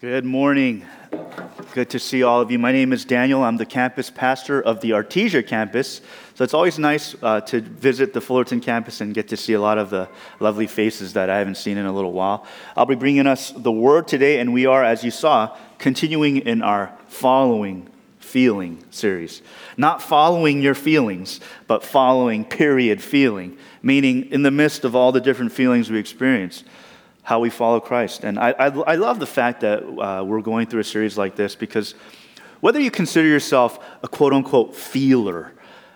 Good morning. Good to see all of you. My name is Daniel. I'm the campus pastor of the Artesia campus. So it's always nice uh, to visit the Fullerton campus and get to see a lot of the lovely faces that I haven't seen in a little while. I'll be bringing us the word today, and we are, as you saw, continuing in our following feeling series. Not following your feelings, but following, period, feeling, meaning in the midst of all the different feelings we experience how we follow Christ. And I, I, I love the fact that uh, we're going through a series like this because whether you consider yourself a quote unquote feeler,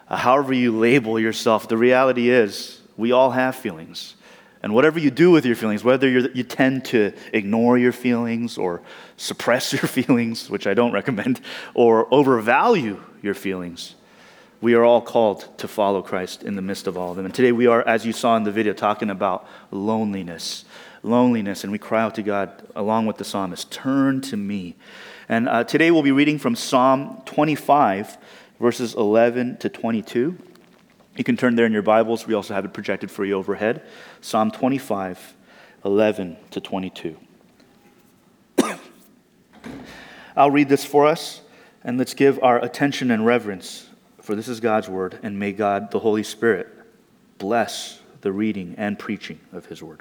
uh, however you label yourself, the reality is we all have feelings. And whatever you do with your feelings, whether you tend to ignore your feelings or suppress your feelings, which I don't recommend, or overvalue your feelings, we are all called to follow Christ in the midst of all of them. And today we are, as you saw in the video, talking about loneliness loneliness, and we cry out to God along with the psalmist, Turn to me. And uh, today we'll be reading from Psalm 25, verses 11 to 22. You can turn there in your Bibles. We also have it projected for you overhead. Psalm 25, 11 to 22. I'll read this for us, and let's give our attention and reverence, for this is God's word, and may God, the Holy Spirit, bless the reading and preaching of his word.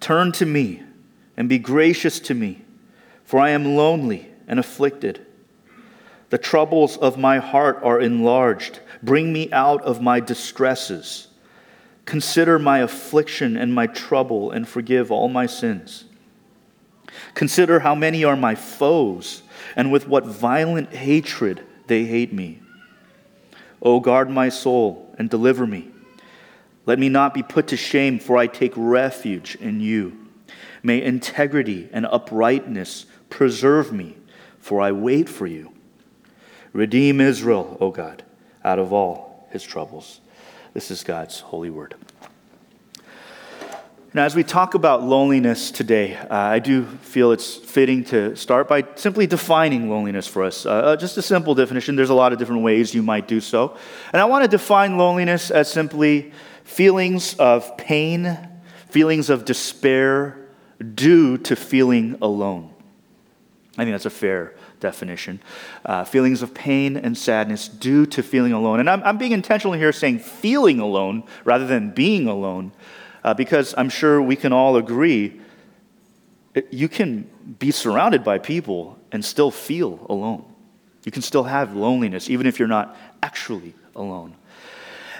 Turn to me and be gracious to me, for I am lonely and afflicted. The troubles of my heart are enlarged. Bring me out of my distresses. Consider my affliction and my trouble and forgive all my sins. Consider how many are my foes and with what violent hatred they hate me. O guard my soul and deliver me. Let me not be put to shame, for I take refuge in you. May integrity and uprightness preserve me, for I wait for you. Redeem Israel, O God, out of all his troubles. This is God's holy word. Now, as we talk about loneliness today, uh, I do feel it's fitting to start by simply defining loneliness for us. Uh, uh just a simple definition. There's a lot of different ways you might do so. And I want to define loneliness as simply feelings of pain, feelings of despair due to feeling alone. I think that's a fair definition. Uh, feelings of pain and sadness due to feeling alone. And I'm, I'm being intentional here saying feeling alone rather than being alone, uh, because I'm sure we can all agree you can be surrounded by people and still feel alone. You can still have loneliness, even if you're not actually alone.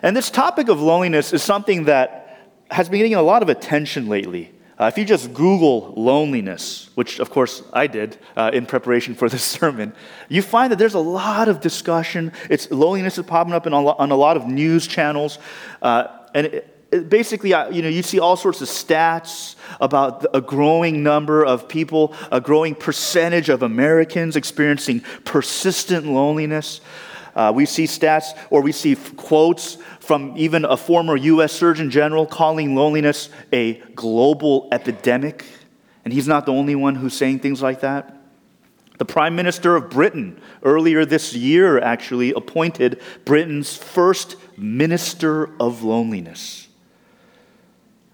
And this topic of loneliness is something that has been getting a lot of attention lately. Uh, if you just Google loneliness, which of course I did uh, in preparation for this sermon, you find that there's a lot of discussion. It's loneliness is popping up a on a lot of news channels, uh, and it, it basically, you know, you see all sorts of stats about a growing number of people, a growing percentage of Americans experiencing persistent loneliness. Uh, we see stats or we see quotes from even a former U.S. Surgeon General calling loneliness a global epidemic. And he's not the only one who's saying things like that. The Prime Minister of Britain, earlier this year, actually appointed Britain's first Minister of Loneliness.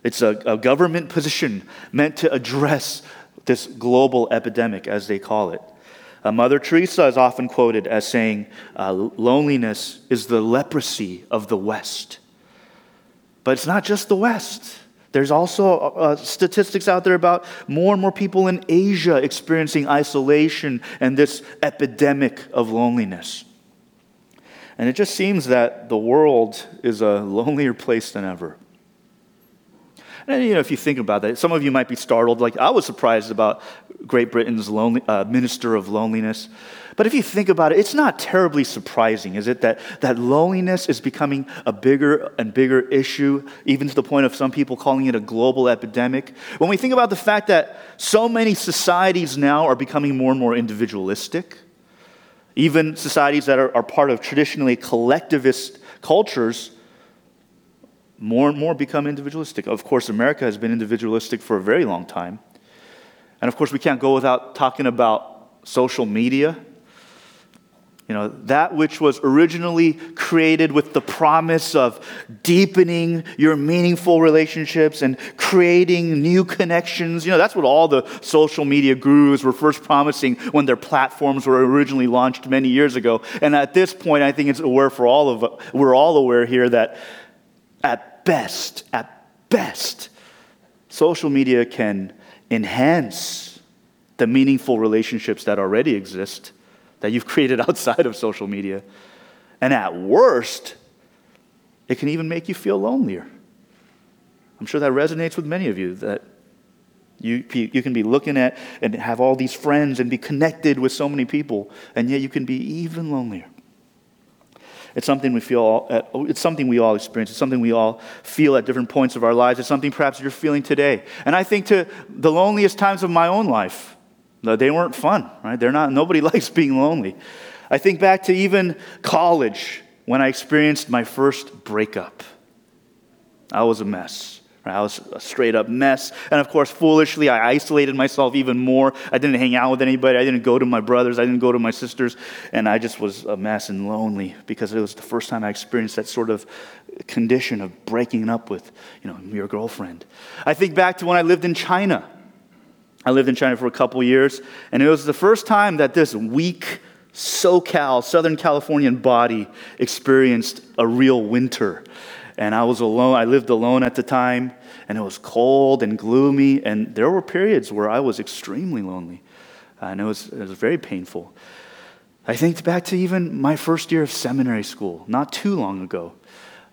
It's a, a government position meant to address this global epidemic, as they call it. Uh, Mother Teresa is often quoted as saying, uh, Loneliness is the leprosy of the West. But it's not just the West. There's also uh, uh, statistics out there about more and more people in Asia experiencing isolation and this epidemic of loneliness. And it just seems that the world is a lonelier place than ever. And you know, if you think about that, some of you might be startled. Like I was surprised about Great Britain's lonely, uh, minister of loneliness. But if you think about it, it's not terribly surprising, is it, that, that loneliness is becoming a bigger and bigger issue, even to the point of some people calling it a global epidemic? When we think about the fact that so many societies now are becoming more and more individualistic, even societies that are, are part of traditionally collectivist cultures, more and more become individualistic. Of course, America has been individualistic for a very long time. And of course, we can't go without talking about social media. You know, that which was originally created with the promise of deepening your meaningful relationships and creating new connections. You know, that's what all the social media gurus were first promising when their platforms were originally launched many years ago. And at this point, I think it's aware for all of us, we're all aware here that at best, at best, social media can enhance the meaningful relationships that already exist, that you've created outside of social media. And at worst, it can even make you feel lonelier. I'm sure that resonates with many of you that you, you can be looking at and have all these friends and be connected with so many people, and yet you can be even lonelier. It's something we feel. At, it's something we all experience. It's something we all feel at different points of our lives. It's something perhaps you're feeling today. And I think to the loneliest times of my own life, they weren't fun. Right? They're not. Nobody likes being lonely. I think back to even college when I experienced my first breakup. I was a mess. I was a straight up mess. And of course, foolishly, I isolated myself even more. I didn't hang out with anybody. I didn't go to my brothers. I didn't go to my sisters. And I just was a mess and lonely because it was the first time I experienced that sort of condition of breaking up with, you know, your girlfriend. I think back to when I lived in China. I lived in China for a couple years, and it was the first time that this weak SoCal, Southern Californian body experienced a real winter and I was alone. I lived alone at the time, and it was cold and gloomy, and there were periods where I was extremely lonely, and it was, it was very painful. I think back to even my first year of seminary school, not too long ago,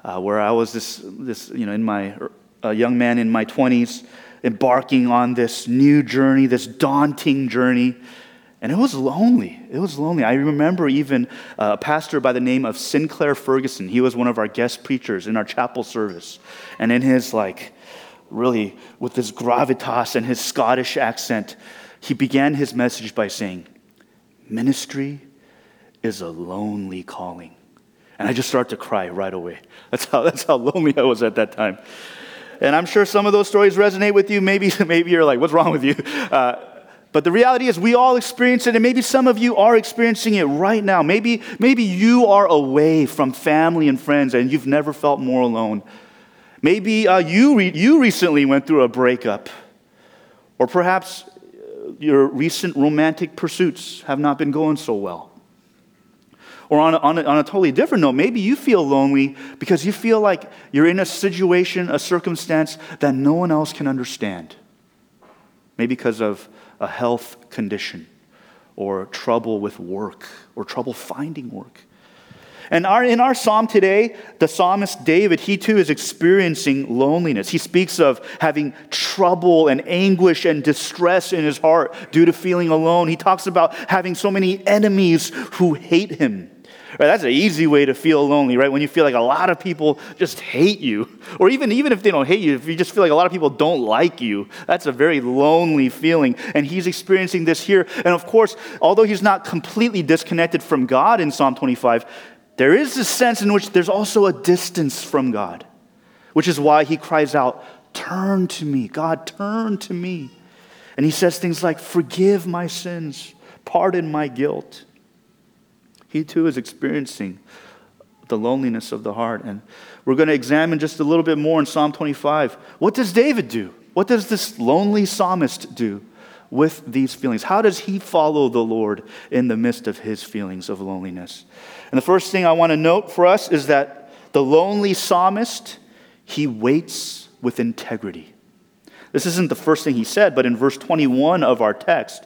uh, where I was this, this, you know, in my young man in my 20s, embarking on this new journey, this daunting journey and it was lonely. It was lonely. I remember even a pastor by the name of Sinclair Ferguson. He was one of our guest preachers in our chapel service. And in his, like, really, with his gravitas and his Scottish accent, he began his message by saying, Ministry is a lonely calling. And I just started to cry right away. That's how, that's how lonely I was at that time. And I'm sure some of those stories resonate with you. Maybe, maybe you're like, what's wrong with you? Uh, but the reality is, we all experience it, and maybe some of you are experiencing it right now. Maybe, maybe you are away from family and friends and you've never felt more alone. Maybe uh, you, re- you recently went through a breakup, or perhaps uh, your recent romantic pursuits have not been going so well. Or on a, on, a, on a totally different note, maybe you feel lonely because you feel like you're in a situation, a circumstance that no one else can understand. Maybe because of a health condition or trouble with work or trouble finding work. And our, in our psalm today, the psalmist David, he too is experiencing loneliness. He speaks of having trouble and anguish and distress in his heart due to feeling alone. He talks about having so many enemies who hate him. Right, that's an easy way to feel lonely, right? When you feel like a lot of people just hate you. Or even, even if they don't hate you, if you just feel like a lot of people don't like you, that's a very lonely feeling. And he's experiencing this here. And of course, although he's not completely disconnected from God in Psalm 25, there is a sense in which there's also a distance from God, which is why he cries out, Turn to me, God, turn to me. And he says things like, Forgive my sins, pardon my guilt. He too is experiencing the loneliness of the heart. And we're going to examine just a little bit more in Psalm 25. What does David do? What does this lonely psalmist do with these feelings? How does he follow the Lord in the midst of his feelings of loneliness? And the first thing I want to note for us is that the lonely psalmist, he waits with integrity. This isn't the first thing he said, but in verse 21 of our text,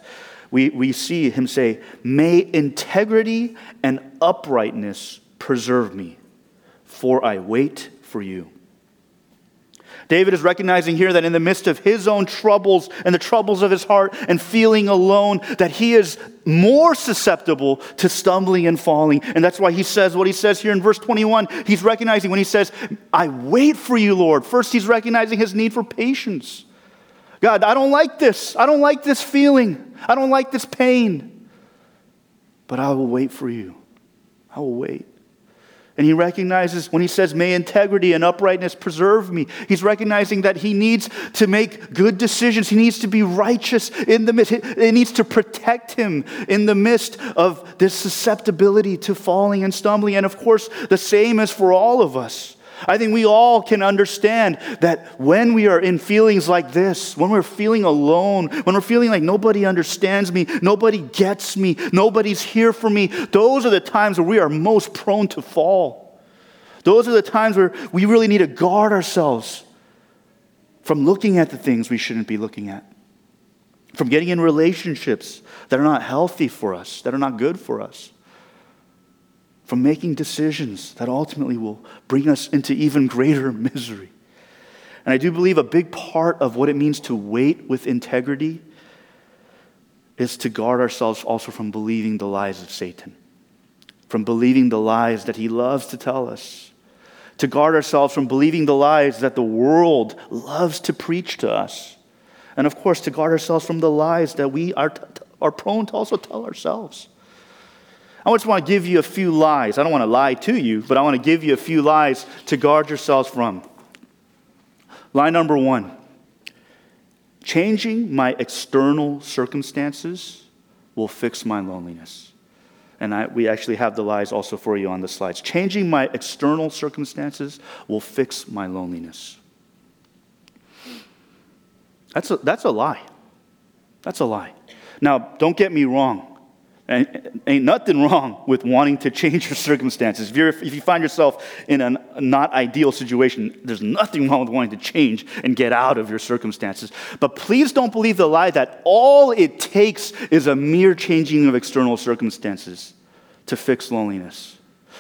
we, we see him say, May integrity and uprightness preserve me, for I wait for you. David is recognizing here that in the midst of his own troubles and the troubles of his heart and feeling alone, that he is more susceptible to stumbling and falling. And that's why he says what he says here in verse 21. He's recognizing when he says, I wait for you, Lord. First, he's recognizing his need for patience. God, I don't like this. I don't like this feeling. I don't like this pain. But I will wait for you. I will wait. And he recognizes when he says, May integrity and uprightness preserve me, he's recognizing that he needs to make good decisions. He needs to be righteous in the midst. It needs to protect him in the midst of this susceptibility to falling and stumbling. And of course, the same is for all of us. I think we all can understand that when we are in feelings like this, when we're feeling alone, when we're feeling like nobody understands me, nobody gets me, nobody's here for me, those are the times where we are most prone to fall. Those are the times where we really need to guard ourselves from looking at the things we shouldn't be looking at, from getting in relationships that are not healthy for us, that are not good for us from making decisions that ultimately will bring us into even greater misery. And I do believe a big part of what it means to wait with integrity is to guard ourselves also from believing the lies of Satan, from believing the lies that he loves to tell us, to guard ourselves from believing the lies that the world loves to preach to us, and of course, to guard ourselves from the lies that we are, are prone to also tell ourselves. I just want to give you a few lies. I don't want to lie to you, but I want to give you a few lies to guard yourselves from. Lie number one changing my external circumstances will fix my loneliness. And I, we actually have the lies also for you on the slides. Changing my external circumstances will fix my loneliness. That's a, that's a lie. That's a lie. Now, don't get me wrong. And ain't nothing wrong with wanting to change your circumstances. If, if, you find yourself in a not ideal situation, there's nothing wrong with wanting to change and get out of your circumstances. But please don't believe the lie that all it takes is a mere changing of external circumstances to fix loneliness.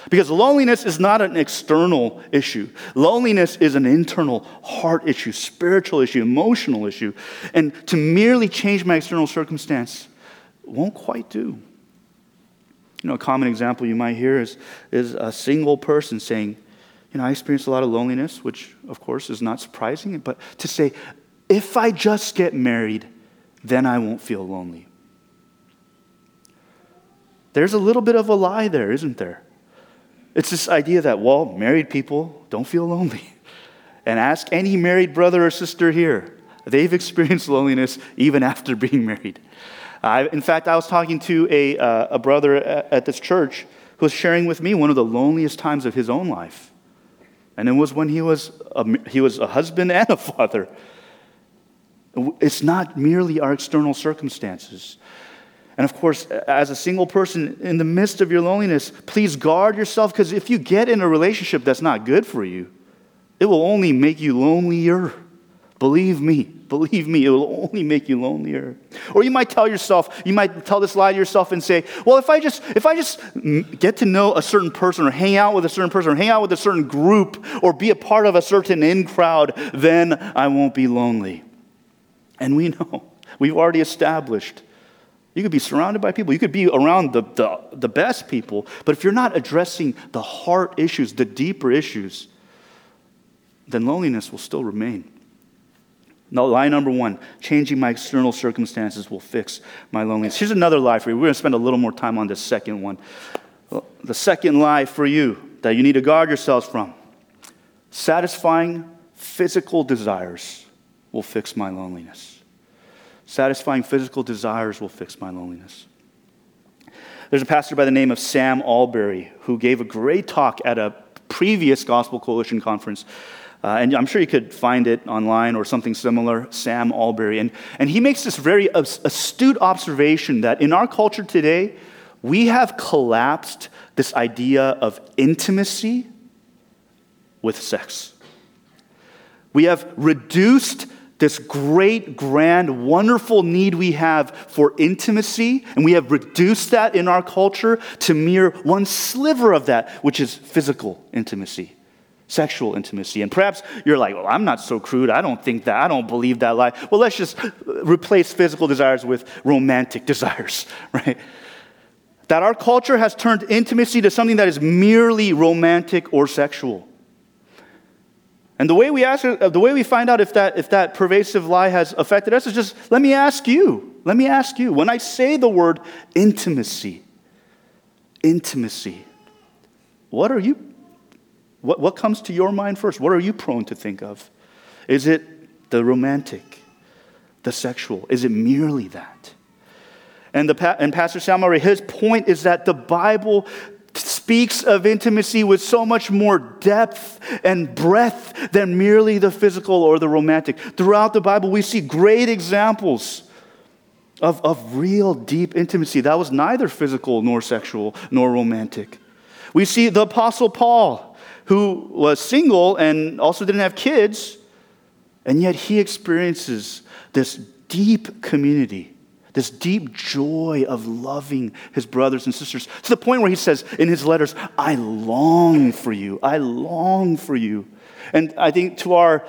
Because loneliness is not an external issue. Loneliness is an internal heart issue, spiritual issue, emotional issue. And to merely change my external circumstance won't quite do. You know, a common example you might hear is, is a single person saying, you know, I experienced a lot of loneliness, which of course is not surprising, but to say, if I just get married, then I won't feel lonely. There's a little bit of a lie there, isn't there? It's this idea that, well, married people don't feel lonely. And ask any married brother or sister here, they've experienced loneliness even after being married. I, in fact, I was talking to a, uh, a brother at, at this church who was sharing with me one of the loneliest times of his own life. And it was when he was a, he was a husband and a father. It's not merely our external circumstances. And of course, as a single person in the midst of your loneliness, please guard yourself because if you get in a relationship that's not good for you, it will only make you lonelier. Believe me, believe me, it will only make you lonelier. Or you might tell yourself, you might tell this lie to yourself and say, well, if I just if I just get to know a certain person or hang out with a certain person or hang out with a certain group or be a part of a certain in crowd, then I won't be lonely. And we know, we've already established you could be surrounded by people. You could be around the, the, the, best people. But if you're not addressing the heart issues, the deeper issues, then loneliness will still remain. No, lie number one changing my external circumstances will fix my loneliness. Here's another lie for you. We're going to spend a little more time on this second one. The second lie for you that you need to guard yourselves from satisfying physical desires will fix my loneliness. Satisfying physical desires will fix my loneliness. There's a pastor by the name of Sam Allberry who gave a great talk at a previous Gospel Coalition conference uh, and I'm sure you could find it online or something similar, Sam Allberry. And, and he makes this very astute observation that in our culture today, we have collapsed this idea of intimacy with sex. We have reduced this great, grand, wonderful need we have for intimacy, and we have reduced that in our culture to mere one sliver of that, which is physical intimacy sexual intimacy. And perhaps you're like, well, I'm not so crude. I don't think that. I don't believe that lie. Well, let's just replace physical desires with romantic desires, right? That our culture has turned intimacy to something that is merely romantic or sexual. And the way we ask, uh, the way we find out if that, if that pervasive lie has affected us is just let me ask you. Let me ask you. When I say the word intimacy, intimacy, what are you what, what comes to your mind first? What are you prone to think of? Is it the romantic, the sexual? Is it merely that? And, the, and Pastor Sam Allberry, his point is that the Bible speaks of intimacy with so much more depth and breadth than merely the physical or the romantic. Throughout the Bible, we see great examples of, of real deep intimacy that was neither physical nor sexual nor romantic. We see the Apostle Paul who was single and also didn't have kids, and yet he experiences this deep community, this deep joy of loving his brothers and sisters to the point where he says in his letters, I long for you. I long for you. And I think to our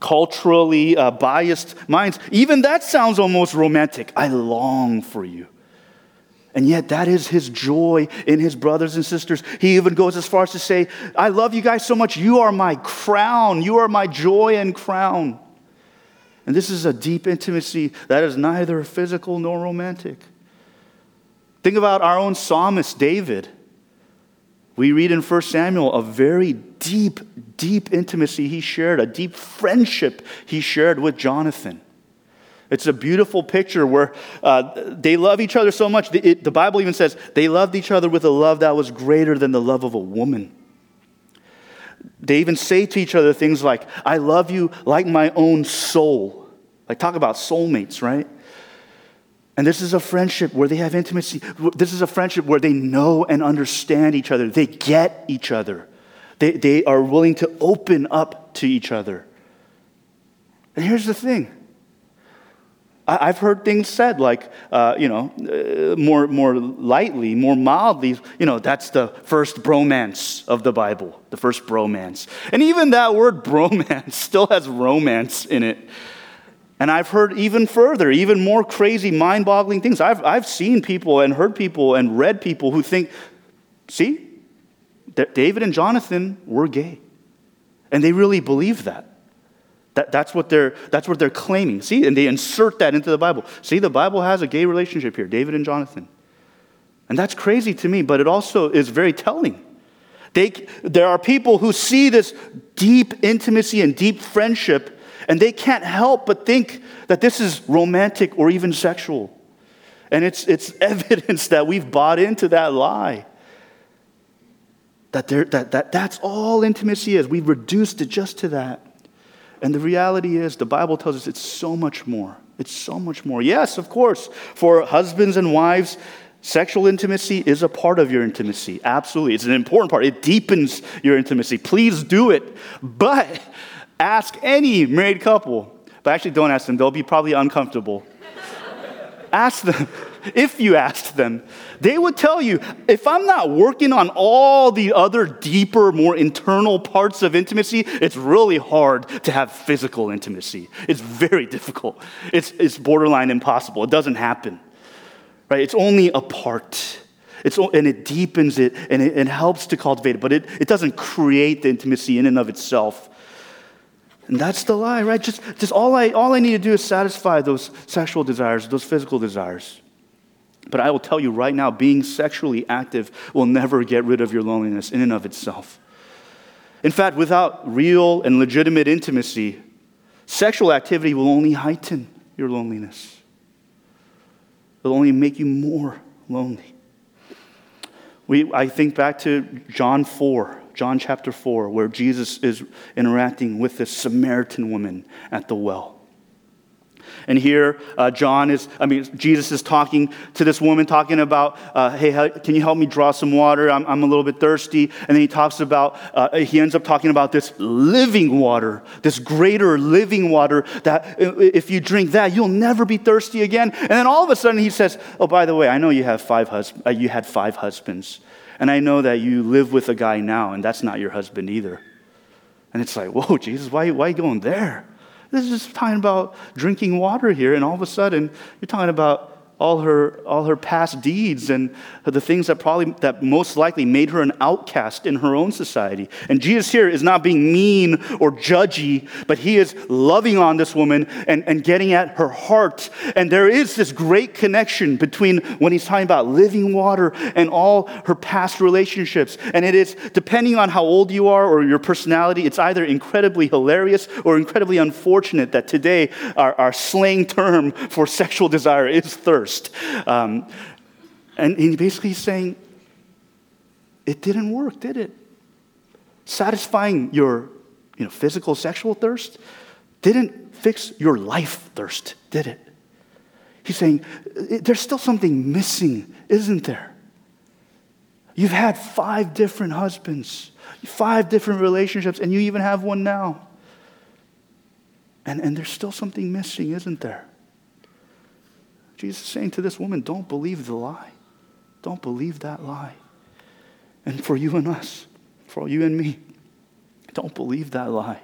culturally uh, biased minds, even that sounds almost romantic. I long for you. And yet, that is his joy in his brothers and sisters. He even goes as far as to say, I love you guys so much. You are my crown. You are my joy and crown. And this is a deep intimacy that is neither physical nor romantic. Think about our own psalmist, David. We read in 1 Samuel a very deep, deep intimacy he shared, a deep friendship he shared with Jonathan. It's a beautiful picture where uh, they love each other so much. The, it, the Bible even says they loved each other with a love that was greater than the love of a woman. They even say to each other things like, I love you like my own soul. Like, talk about soulmates, right? And this is a friendship where they have intimacy. This is a friendship where they know and understand each other. They get each other. They, they are willing to open up to each other. And here's the thing I've heard things said like, uh, you know, uh, more, more lightly, more mildly, you know, that's the first bromance of the Bible, the first bromance. And even that word bromance still has romance in it. And I've heard even further, even more crazy, mind boggling things. I've, I've seen people and heard people and read people who think, see, David and Jonathan were gay. And they really believe that. That, that's, what they're, that's what they're claiming. See, and they insert that into the Bible. See, the Bible has a gay relationship here, David and Jonathan. And that's crazy to me, but it also is very telling. They, there are people who see this deep intimacy and deep friendship, and they can't help but think that this is romantic or even sexual. And it's, it's evidence that we've bought into that lie. That, there, that, that that's all intimacy is. We've reduced it just to that. And the reality is, the Bible tells us it's so much more. It's so much more. Yes, of course, for husbands and wives, sexual intimacy is a part of your intimacy. Absolutely. It's an important part. It deepens your intimacy. Please do it. But ask any married couple, but actually don't ask them, they'll be probably uncomfortable. ask them, if you asked them, they would tell you if I'm not working on all the other deeper, more internal parts of intimacy, it's really hard to have physical intimacy. It's very difficult. It's, it's borderline impossible. It doesn't happen. Right? It's only a part. It's, and it deepens it and it, it helps to cultivate it, but it, it doesn't create the intimacy in and of itself. And that's the lie, right? Just, just all, I, all I need to do is satisfy those sexual desires, those physical desires. But I will tell you right now, being sexually active will never get rid of your loneliness in and of itself. In fact, without real and legitimate intimacy, sexual activity will only heighten your loneliness. It'll only make you more lonely. We, I think back to John 4, John chapter 4, where Jesus is interacting with this Samaritan woman at the well. And here, uh, John is, I mean, Jesus is talking to this woman, talking about, uh, hey, can you help me draw some water? I'm, I'm, a little bit thirsty. And then he talks about, uh, he ends up talking about this living water, this greater living water that if you drink that, you'll never be thirsty again. And then all of a sudden he says, oh, by the way, I know you, have five hus- uh, you had five husbands. And I know that you live with a guy now, and that's not your husband either. And it's like, whoa, Jesus, why, why are you going there? This is just talking about drinking water here, and all of a sudden, you're talking about all her, all her past deeds and the things that probably, that most likely made her an outcast in her own society. And Jesus here is not being mean or judgy, but he is loving on this woman and, and getting at her heart. And there is this great connection between when he's talking about living water and all her past relationships. And it is, depending on how old you are or your personality, it's either incredibly hilarious or incredibly unfortunate that today our, our slang term for sexual desire is thirst first. Um, and, and basically he's saying, it didn't work, did it? Satisfying your you know, physical, sexual thirst didn't fix your life thirst, did it? He's saying, there's still something missing, isn't there? You've had five different husbands, five different relationships, and you even have one now. And, and there's still something missing, isn't there? Jesus is saying to this woman, don't believe the lie. Don't believe that lie. And for you and us, for you and me, don't believe that lie.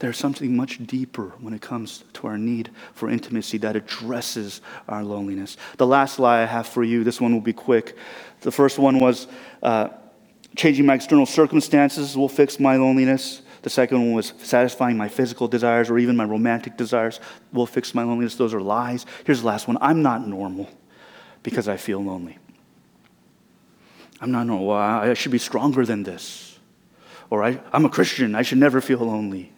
There's something much deeper when it comes to our need for intimacy that addresses our loneliness. The last lie I have for you, this one will be quick. The first one was uh, changing my external circumstances will fix my loneliness. The second one was satisfying my physical desires or even my romantic desires will fix my loneliness. Those are lies. Here's the last one I'm not normal because I feel lonely. I'm not normal. Well, I should be stronger than this. Or I, am a Christian. I should never feel lonely.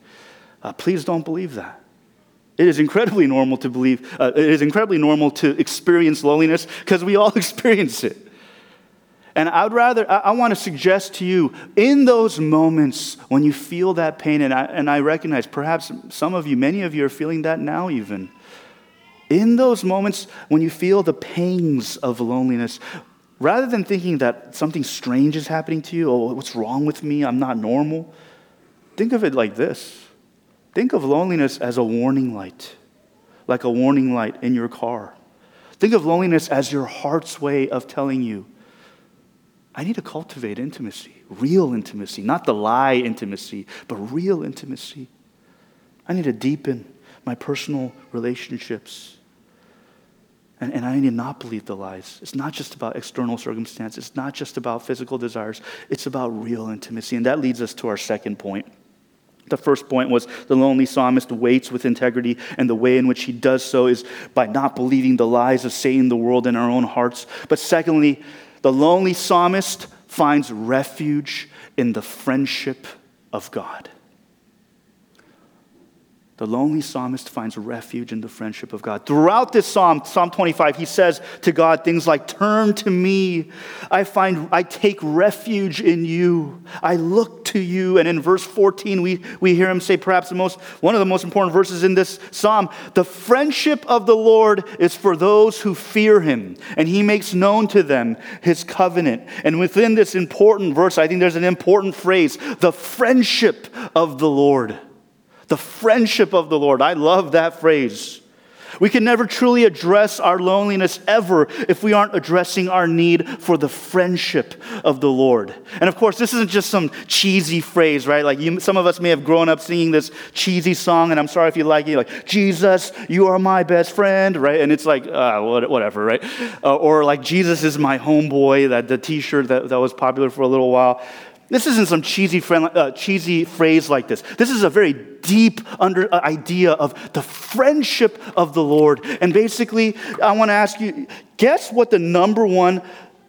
Uh, please don't believe that. It is incredibly normal to believe, uh, it is incredibly normal to experience loneliness because we all experience it. And I would rather, I, I want to suggest to you, in those moments when you feel that pain, and I, and I recognize perhaps some of you, many of you are feeling that now even. In those moments when you feel the pangs of loneliness, rather than thinking that something strange is happening to you, oh, what's wrong with me? I'm not normal. Think of it like this think of loneliness as a warning light, like a warning light in your car. Think of loneliness as your heart's way of telling you, I need to cultivate intimacy, real intimacy, not the lie intimacy, but real intimacy. I need to deepen my personal relationships. And, and I need not believe the lies. It's not just about external circumstances, it's not just about physical desires, it's about real intimacy. And that leads us to our second point. The first point was the lonely psalmist waits with integrity, and the way in which he does so is by not believing the lies of Satan, the world, in our own hearts. But secondly, the lonely psalmist finds refuge in the friendship of God. The lonely psalmist finds refuge in the friendship of God. Throughout this psalm, Psalm 25, he says to God things like, Turn to me. I find, I take refuge in you. I look to you. And in verse 14, we, we hear him say perhaps the most, one of the most important verses in this psalm The friendship of the Lord is for those who fear him, and he makes known to them his covenant. And within this important verse, I think there's an important phrase the friendship of the Lord. The friendship of the Lord. I love that phrase. We can never truly address our loneliness ever if we aren't addressing our need for the friendship of the Lord. And of course, this isn't just some cheesy phrase, right? Like you, some of us may have grown up singing this cheesy song, and I'm sorry if you like it, like, Jesus, you are my best friend, right? And it's like, uh, whatever, right? Uh, or like, Jesus is my homeboy, that the t shirt that, that was popular for a little while. This isn't some cheesy, friend, uh, cheesy phrase like this. This is a very deep under, uh, idea of the friendship of the Lord. And basically, I want to ask you guess what the number one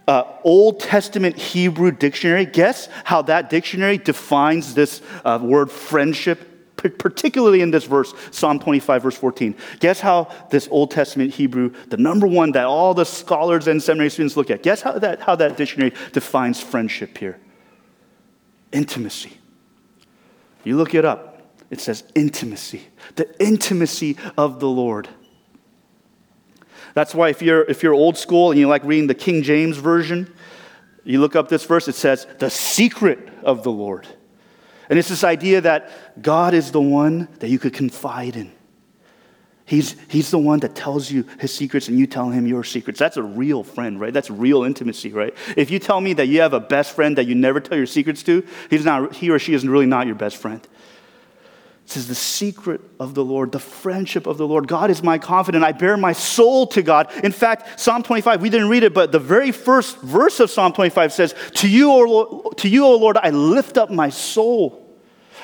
uh, Old Testament Hebrew dictionary, guess how that dictionary defines this uh, word friendship? particularly in this verse, Psalm 25, verse 14. Guess how this Old Testament Hebrew, the number one that all the scholars and seminary students look at, guess how that, how that dictionary defines friendship here? Intimacy. You look it up. It says intimacy, the intimacy of the Lord. That's why if you're, if you're old school and you like reading the King James Version, you look up this verse, it says, the secret of the Lord. And it's this idea that God is the one that you could confide in. He's, he's the one that tells you his secrets and you tell him your secrets. That's a real friend, right? That's real intimacy, right? If you tell me that you have a best friend that you never tell your secrets to, he's not, he or she is really not your best friend. This is the secret of the Lord, the friendship of the Lord. God is my confidant. I bare my soul to God. In fact, Psalm 25, we didn't read it, but the very first verse of Psalm 25 says, To you, O Lord, to you, o Lord I lift up my soul.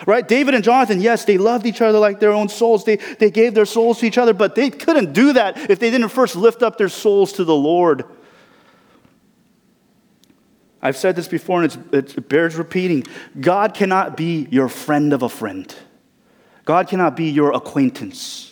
Right? David and Jonathan, yes, they loved each other like their own souls. They, they gave their souls to each other, but they couldn't do that if they didn't first lift up their souls to the Lord. I've said this before and it bears repeating. God cannot be your friend of a friend. God cannot be your acquaintance.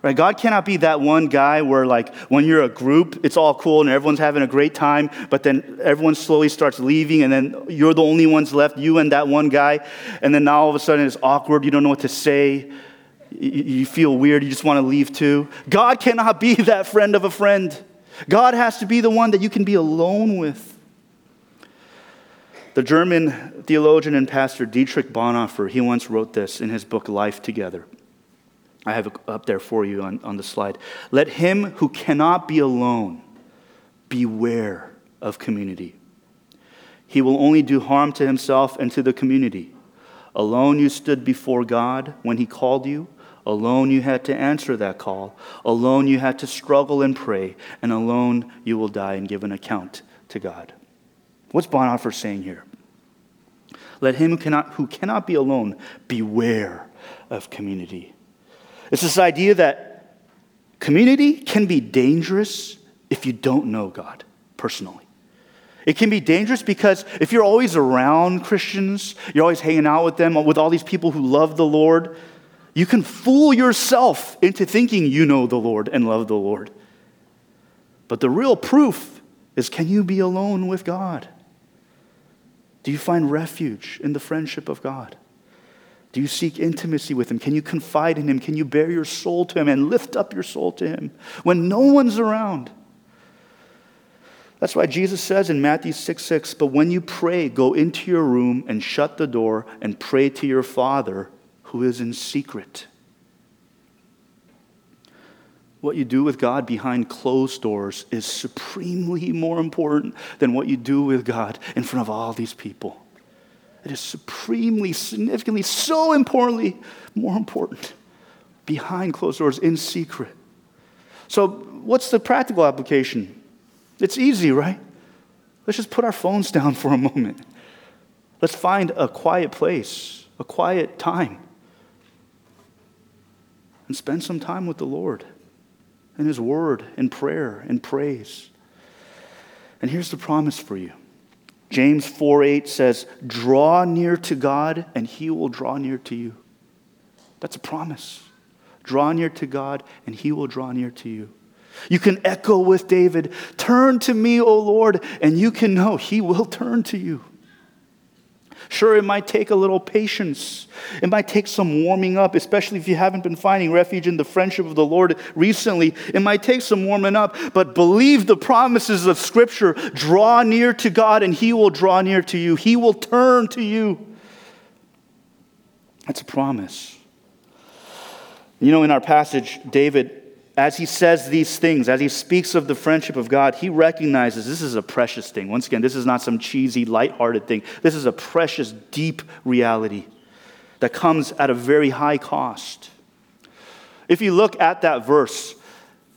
Right? God cannot be that one guy where, like, when you're a group, it's all cool and everyone's having a great time, but then everyone slowly starts leaving, and then you're the only ones left, you and that one guy, and then now all of a sudden it's awkward, you don't know what to say, you feel weird, you just want to leave too. God cannot be that friend of a friend. God has to be the one that you can be alone with. The German theologian and pastor Dietrich Bonhoeffer, he once wrote this in his book Life Together. I have it up there for you on, on the slide. Let him who cannot be alone beware of community. He will only do harm to himself and to the community. Alone you stood before God when he called you. Alone you had to answer that call. Alone you had to struggle and pray. And alone you will die and give an account to God. What's Bonhoeffer saying here? Let him who cannot, who cannot be alone beware of community. It's this idea that community can be dangerous if you don't know God personally. It can be dangerous because if you're always around Christians, you're always hanging out with them, with all these people who love the Lord, you can fool yourself into thinking you know the Lord and love the Lord. But the real proof is can you be alone with God? Do you find refuge in the friendship of God? Do you seek intimacy with Him? Can you confide in Him? Can you bare your soul to Him and lift up your soul to Him when no one's around? That's why Jesus says in Matthew 6 6, but when you pray, go into your room and shut the door and pray to your Father who is in secret. What you do with God behind closed doors is supremely more important than what you do with God in front of all these people. It is supremely, significantly, so importantly, more important behind closed doors in secret. So, what's the practical application? It's easy, right? Let's just put our phones down for a moment. Let's find a quiet place, a quiet time, and spend some time with the Lord in His Word, in prayer, in praise. And here's the promise for you James 4 8 says, Draw near to God, and He will draw near to you. That's a promise. Draw near to God, and He will draw near to you. You can echo with David, Turn to me, O Lord, and you can know He will turn to you. Sure, it might take a little patience. It might take some warming up, especially if you haven't been finding refuge in the friendship of the Lord recently. It might take some warming up, but believe the promises of Scripture. Draw near to God, and He will draw near to you. He will turn to you. That's a promise. You know, in our passage, David as he says these things, as he speaks of the friendship of God, he recognizes this is a precious thing. Once again, this is not some cheesy, lighthearted thing. This is a precious, deep reality that comes at a very high cost. If you look at that verse,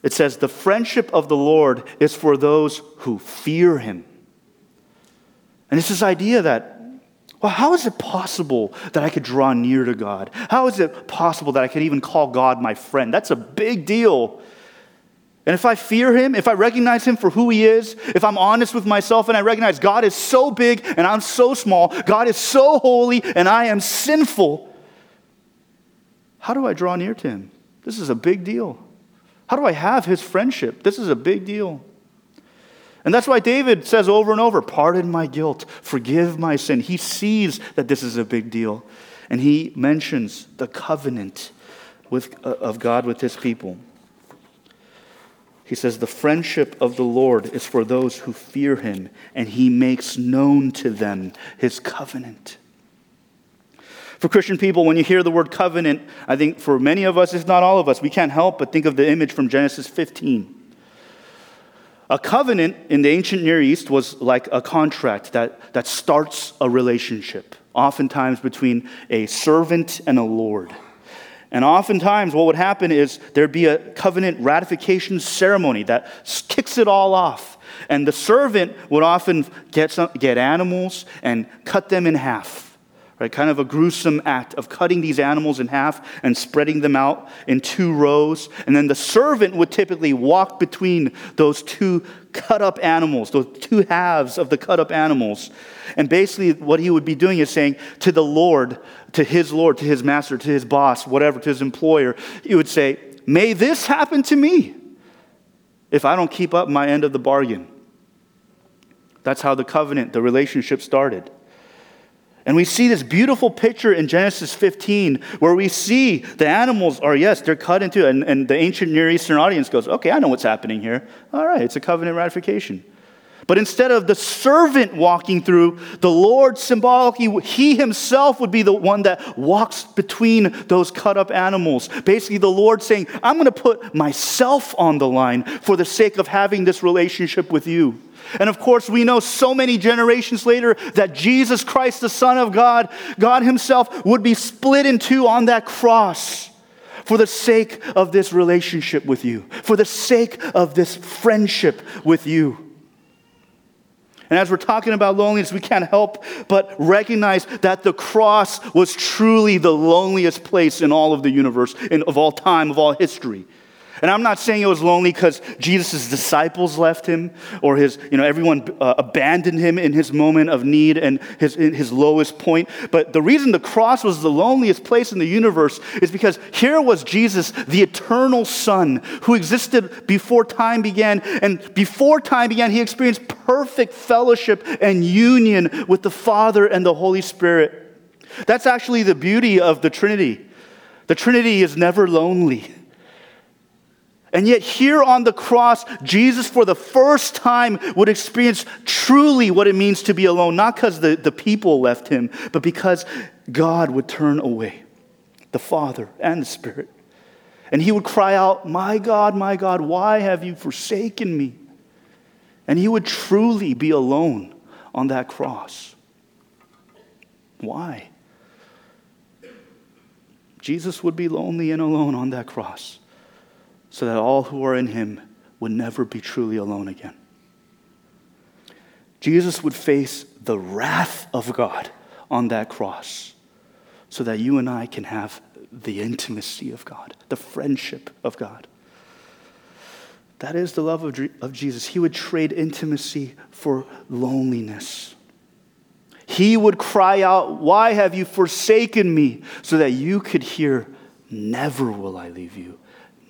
it says, The friendship of the Lord is for those who fear him. And it's this idea that well, how is it possible that I could draw near to God? How is it possible that I could even call God my friend? That's a big deal. And if I fear him, if I recognize him for who he is, if I'm honest with myself and I recognize God is so big and I'm so small, God is so holy and I am sinful, how do I draw near to him? This is a big deal. How do I have his friendship? This is a big deal. And that's why David says over and over, Pardon my guilt, forgive my sin. He sees that this is a big deal. and he mentions the covenant with, uh, of God with his people. He says, The friendship of the Lord is for those who fear him, and he makes known to them his covenant. For Christian people, when you hear the word covenant, I think for many of us, if not all of us, we can't help but think of the image from Genesis 15. A covenant in the ancient Near East was like a contract that, that starts a relationship, oftentimes between a servant and a Lord. And oftentimes, what would happen is there'd be a covenant ratification ceremony that kicks it all off. And the servant would often get, some, get animals and cut them in half. Right, kind of a gruesome act of cutting these animals in half and spreading them out in two rows. And then the servant would typically walk between those two cut up animals, those two halves of the cut up animals. And basically, what he would be doing is saying to the Lord, to his Lord, to his master, to his boss, whatever, to his employer, he would say, May this happen to me if I don't keep up my end of the bargain. That's how the covenant, the relationship started. And we see this beautiful picture in Genesis 15 where we see the animals are, yes, they're cut into, and, and the ancient Near Eastern audience goes, okay, I know what's happening here. All right, it's a covenant ratification. But instead of the servant walking through, the Lord symbolically, he himself would be the one that walks between those cut up animals. Basically, the Lord saying, I'm going to put myself on the line for the sake of having this relationship with you. And of course, we know so many generations later that Jesus Christ, the Son of God, God Himself, would be split in two on that cross for the sake of this relationship with you, for the sake of this friendship with you. And as we're talking about loneliness, we can't help but recognize that the cross was truly the loneliest place in all of the universe, in, of all time, of all history. And I'm not saying it was lonely because Jesus' disciples left him or his, you know, everyone uh, abandoned him in his moment of need and his, his lowest point. But the reason the cross was the loneliest place in the universe is because here was Jesus, the eternal Son, who existed before time began. And before time began, he experienced perfect fellowship and union with the Father and the Holy Spirit. That's actually the beauty of the Trinity. The Trinity is never lonely. And yet, here on the cross, Jesus, for the first time, would experience truly what it means to be alone, not because the, the people left him, but because God would turn away the Father and the Spirit. And he would cry out, My God, my God, why have you forsaken me? And he would truly be alone on that cross. Why? Jesus would be lonely and alone on that cross so that all who are in him would never be truly alone again. Jesus would face the wrath of God on that cross so that you and I can have the intimacy of God, the friendship of God. That is the love of, of Jesus. He would trade intimacy for loneliness. He would cry out, Why have you forsaken me? so that you could hear, Never will I leave you.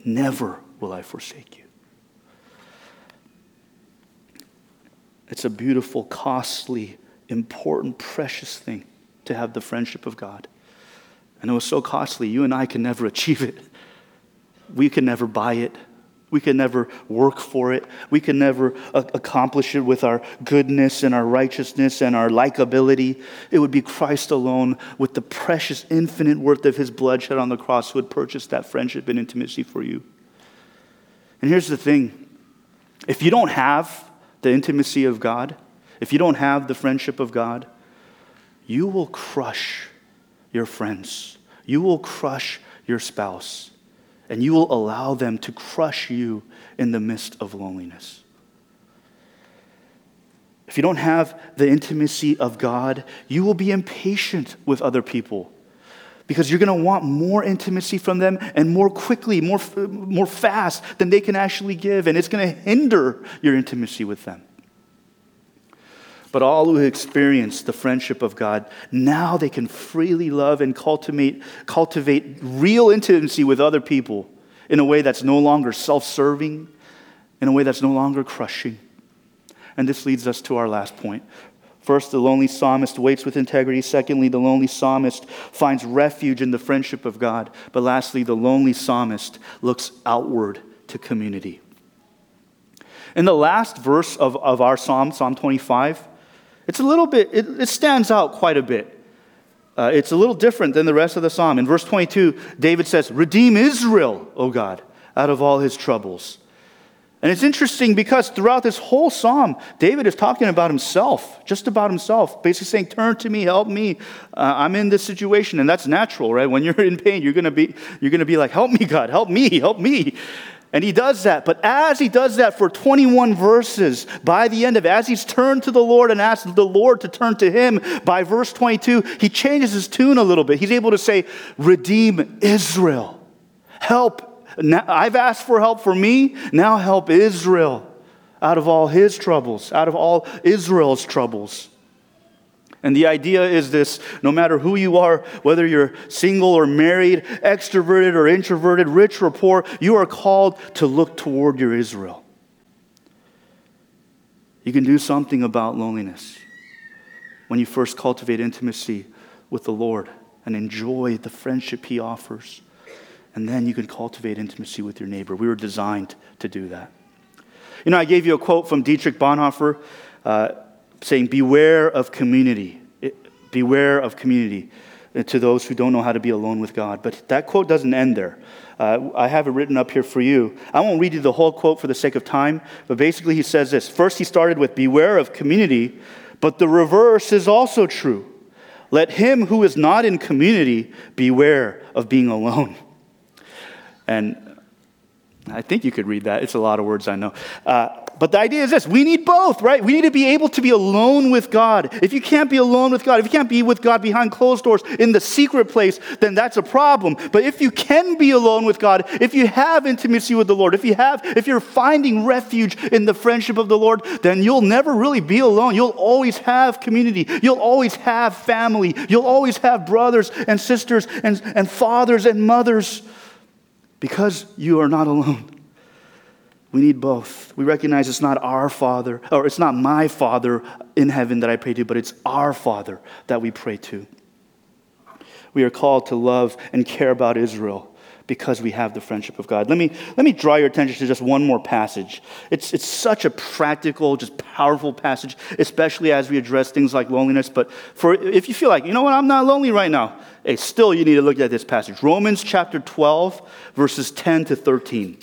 Never will I forsake you. It's a beautiful, costly, important, precious thing to have the friendship of God. And it was so costly, you and I can never achieve it. We can never buy it. We can never work for it. We can never a- accomplish it with our goodness and our righteousness and our likability. It would be Christ alone, with the precious, infinite worth of his blood shed on the cross, who would purchase that friendship and intimacy for you. And here's the thing if you don't have the intimacy of God, if you don't have the friendship of God, you will crush your friends, you will crush your spouse and you will allow them to crush you in the midst of loneliness. If you don't have the intimacy of God, you will be impatient with other people because you're going to want more intimacy from them and more quickly, more, more fast than they can actually give, and it's going to hinder your intimacy with them. But all who experience the friendship of God, now they can freely love and cultivate, cultivate real intimacy with other people in a way that's no longer self serving, in a way that's no longer crushing. And this leads us to our last point. First, the lonely psalmist waits with integrity. Secondly, the lonely psalmist finds refuge in the friendship of God. But lastly, the lonely psalmist looks outward to community. In the last verse of, of our psalm, Psalm 25, it's a little bit, it, it stands out quite a bit. Uh, it's a little different than the rest of the psalm. In verse 22, David says, Redeem Israel, O God, out of all his troubles. And it's interesting because throughout this whole psalm, David is talking about himself, just about himself, basically saying, Turn to me, help me. Uh, I'm in this situation. And that's natural, right? When you're in pain, you're going to be, you're going to be like, Help me, God, help me, help me. And he does that. But as he does that for 21 verses, by the end of it, as he's turned to the Lord and asked the Lord to turn to him, by verse 22, he changes his tune a little bit. He's able to say, Redeem Israel. Help now, I've asked for help for me, now help Israel out of all his troubles, out of all Israel's troubles. And the idea is this no matter who you are, whether you're single or married, extroverted or introverted, rich or poor, you are called to look toward your Israel. You can do something about loneliness when you first cultivate intimacy with the Lord and enjoy the friendship He offers and then you can cultivate intimacy with your neighbor. We were designed to do that. You know, I gave you a quote from Dietrich Bonhoeffer uh, saying, Beware of community. It, beware of community uh, to those who don't know how to be alone with God. But that quote doesn't end there. Uh, I have it written up here for you. I won't read you the whole quote for the sake of time, but basically he says this. First, he started with, Beware of community, but the reverse is also true. Let him who is not in community beware of being alone. And I think you could read that. It's a lot of words, I know. Uh, but the idea is this we need both, right? We need to be able to be alone with God. If you can't be alone with God, if you can't be with God behind closed doors in the secret place, then that's a problem. But if you can be alone with God, if you have intimacy with the Lord, if you have, if you're finding refuge in the friendship of the Lord, then you'll never really be alone. You'll always have community. You'll always have family. You'll always have brothers and sisters and, and fathers and mothers because you are not alone. We need both. We recognize it's not our Father, or it's not my Father in heaven that I pray to, but it's our Father that we pray to. We are called to love and care about Israel because we have the friendship of God. Let me, let me draw your attention to just one more passage. It's, it's such a practical, just powerful passage, especially as we address things like loneliness. But for, if you feel like, you know what, I'm not lonely right now, hey, still you need to look at this passage. Romans chapter 12, verses 10 to 13.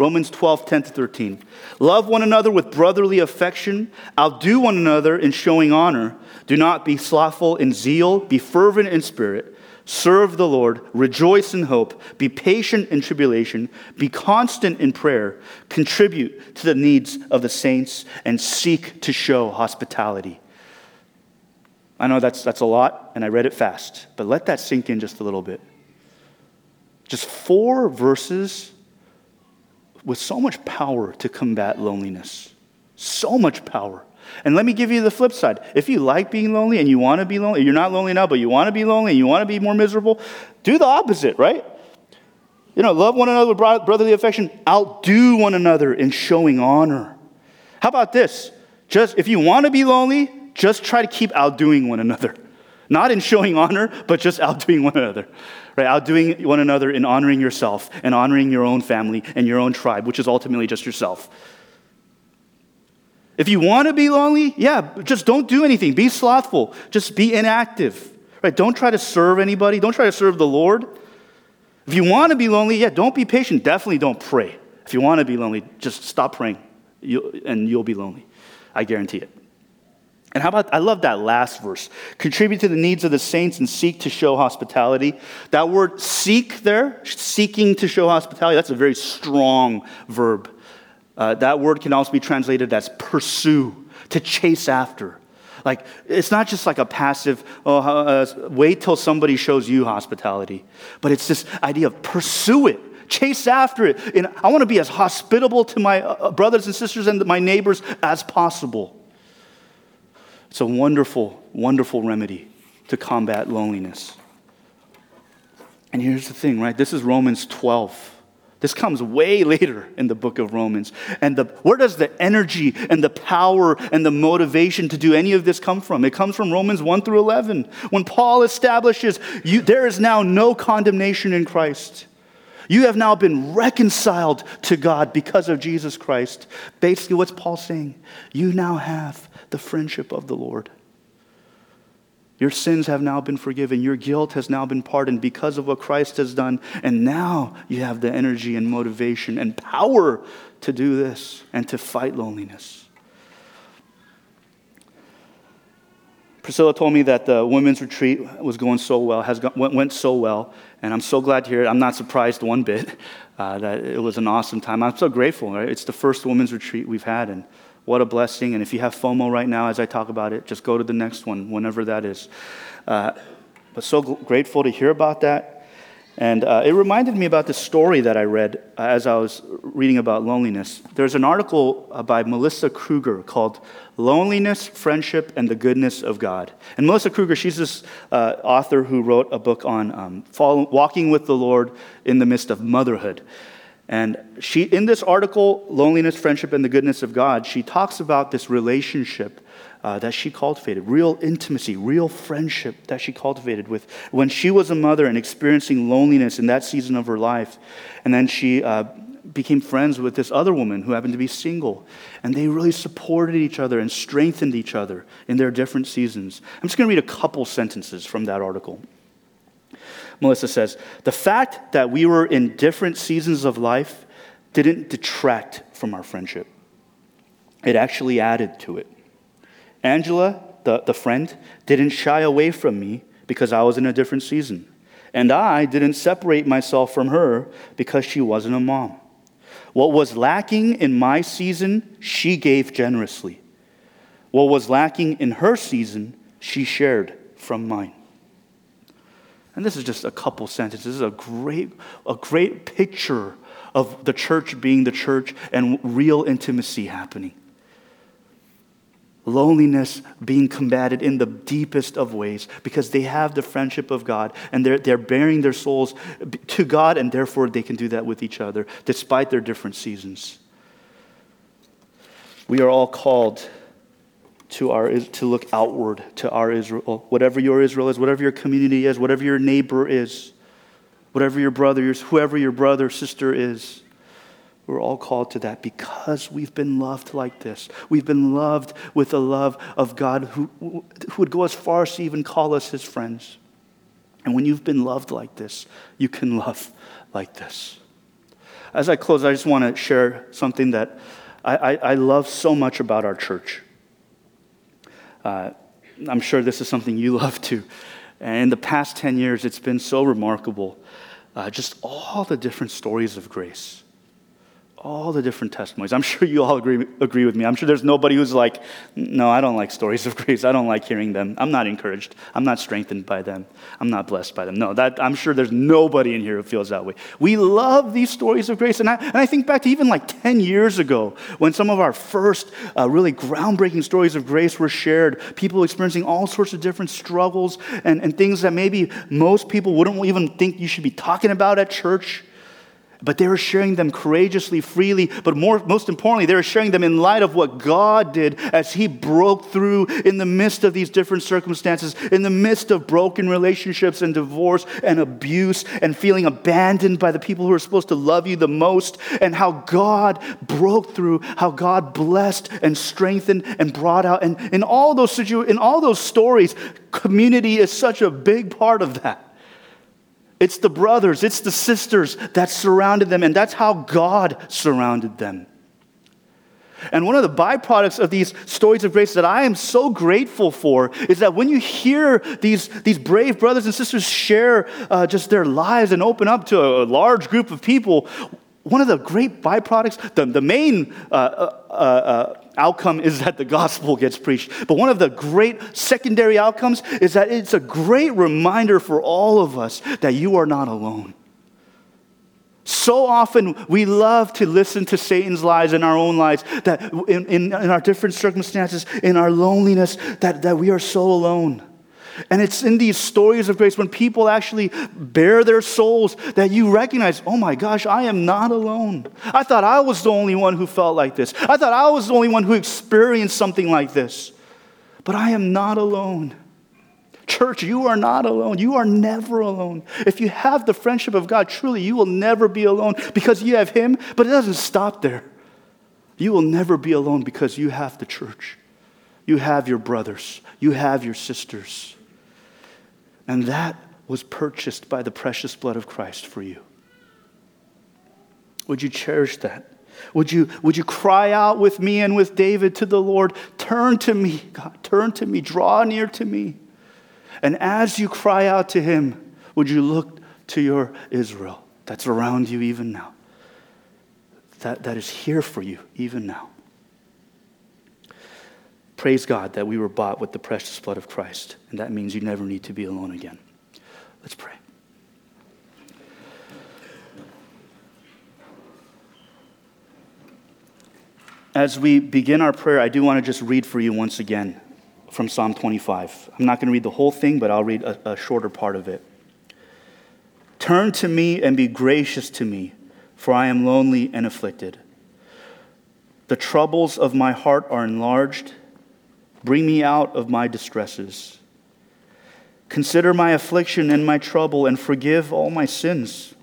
Romans 12, 10 to 13. Love one another with brotherly affection. Outdo one another in showing honor. Do not be slothful in zeal. Be fervent in spirit. Serve the Lord, rejoice in hope, be patient in tribulation, be constant in prayer, contribute to the needs of the saints, and seek to show hospitality. I know that's, that's a lot, and I read it fast, but let that sink in just a little bit. Just four verses with so much power to combat loneliness. So much power. And let me give you the flip side. If you like being lonely and you want to be lonely, you're not lonely now, but you want to be lonely and you want to be more miserable, do the opposite, right? You know, love one another with brotherly affection, outdo one another in showing honor. How about this? Just if you want to be lonely, just try to keep outdoing one another. Not in showing honor, but just outdoing one another. Right? Outdoing one another in honoring yourself and honoring your own family and your own tribe, which is ultimately just yourself. If you want to be lonely, yeah, just don't do anything. Be slothful. Just be inactive. Right? Don't try to serve anybody. Don't try to serve the Lord. If you want to be lonely, yeah, don't be patient. Definitely don't pray. If you want to be lonely, just stop praying and you'll be lonely. I guarantee it. And how about, I love that last verse. Contribute to the needs of the saints and seek to show hospitality. That word seek there, seeking to show hospitality, that's a very strong verb. Uh, that word can also be translated as pursue, to chase after. Like, it's not just like a passive, oh, uh, wait till somebody shows you hospitality, but it's this idea of pursue it, chase after it. And I want to be as hospitable to my uh, brothers and sisters and my neighbors as possible. It's a wonderful, wonderful remedy to combat loneliness. And here's the thing, right? This is Romans 12. This comes way later in the book of Romans. And the, where does the energy and the power and the motivation to do any of this come from? It comes from Romans 1 through 11. When Paul establishes you, there is now no condemnation in Christ. You have now been reconciled to God because of Jesus Christ. Basically, what's Paul saying? You now have the friendship of the Lord. Your sins have now been forgiven. Your guilt has now been pardoned because of what Christ has done. And now you have the energy and motivation and power to do this and to fight loneliness. Priscilla told me that the women's retreat was going so well, has gone, went, went so well, and I'm so glad to hear it. I'm not surprised one bit uh, that it was an awesome time. I'm so grateful. Right? It's the first women's retreat we've had, and what a blessing. And if you have FOMO right now as I talk about it, just go to the next one, whenever that is. Uh, but so grateful to hear about that. And uh, it reminded me about the story that I read uh, as I was reading about loneliness. There's an article uh, by Melissa Kruger called Loneliness, Friendship, and the Goodness of God. And Melissa Kruger, she's this uh, author who wrote a book on um, walking with the Lord in the midst of motherhood. And she, in this article, Loneliness, Friendship, and the Goodness of God, she talks about this relationship uh, that she cultivated, real intimacy, real friendship that she cultivated with when she was a mother and experiencing loneliness in that season of her life. And then she uh, became friends with this other woman who happened to be single. And they really supported each other and strengthened each other in their different seasons. I'm just going to read a couple sentences from that article. Melissa says, The fact that we were in different seasons of life didn't detract from our friendship, it actually added to it. Angela, the, the friend, didn't shy away from me because I was in a different season. And I didn't separate myself from her because she wasn't a mom. What was lacking in my season, she gave generously. What was lacking in her season, she shared from mine. And this is just a couple sentences. This is a great, a great picture of the church being the church and real intimacy happening. Loneliness being combated in the deepest of ways because they have the friendship of God and they're, they're baring their souls to God, and therefore they can do that with each other despite their different seasons. We are all called to, our, to look outward to our Israel. Whatever your Israel is, whatever your community is, whatever your neighbor is, whatever your brother is, whoever your brother, sister is. We're all called to that because we've been loved like this. We've been loved with the love of God who, who would go as far as to even call us his friends. And when you've been loved like this, you can love like this. As I close, I just want to share something that I, I, I love so much about our church. Uh, I'm sure this is something you love too. And in the past 10 years, it's been so remarkable. Uh, just all the different stories of grace all the different testimonies. I'm sure you all agree, agree with me. I'm sure there's nobody who's like, no, I don't like stories of grace. I don't like hearing them. I'm not encouraged. I'm not strengthened by them. I'm not blessed by them. No, that, I'm sure there's nobody in here who feels that way. We love these stories of grace. And I, and I think back to even like 10 years ago when some of our first uh, really groundbreaking stories of grace were shared, people experiencing all sorts of different struggles and, and things that maybe most people wouldn't even think you should be talking about at church. But they were sharing them courageously, freely, but more, most importantly, they were sharing them in light of what God did as He broke through in the midst of these different circumstances, in the midst of broken relationships and divorce and abuse and feeling abandoned by the people who are supposed to love you the most, and how God broke through, how God blessed and strengthened and brought out. And in all those, situ- in all those stories, community is such a big part of that. It's the brothers, it's the sisters that surrounded them, and that's how God surrounded them. And one of the byproducts of these stories of grace that I am so grateful for is that when you hear these, these brave brothers and sisters share uh, just their lives and open up to a, a large group of people, one of the great byproducts, the, the main uh, uh, uh, uh outcome is that the gospel gets preached. But one of the great secondary outcomes is that it's a great reminder for all of us that you are not alone. So often we love to listen to Satan's lies in our own lives, that in, in, in our different circumstances, in our loneliness, that, that we are so alone. And it's in these stories of grace when people actually bare their souls that you recognize, oh my gosh, I am not alone. I thought I was the only one who felt like this. I thought I was the only one who experienced something like this. But I am not alone. Church, you are not alone. You are never alone. If you have the friendship of God, truly, you will never be alone because you have Him, but it doesn't stop there. You will never be alone because you have the church. You have your brothers. You have your sisters. And that was purchased by the precious blood of Christ for you. Would you cherish that? Would you, would you cry out with me and with David to the Lord, Turn to me, God, turn to me, draw near to me. And as you cry out to him, would you look to your Israel that's around you even now, that, that is here for you even now? Praise God that we were bought with the precious blood of Christ, and that means you never need to be alone again. Let's pray. As we begin our prayer, I do want to just read for you once again from Psalm 25. I'm not going to read the whole thing, but I'll read a, a shorter part of it. Turn to me and be gracious to me, for I am lonely and afflicted. The troubles of my heart are enlarged Bring me out of my distresses. Consider my affliction and my trouble, and forgive all my sins.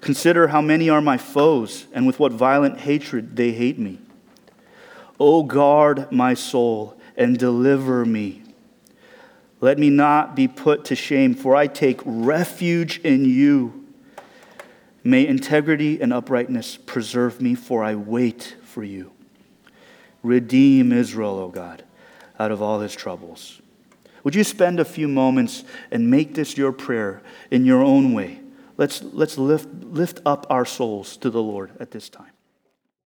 Consider how many are my foes, and with what violent hatred they hate me. O guard my soul and deliver me. Let me not be put to shame, for I take refuge in you. May integrity and uprightness preserve me, for I wait for you. Redeem Israel, O God, out of all his troubles. Would you spend a few moments and make this your prayer in your own way? Let's, let's lift, lift up our souls to the Lord at this time.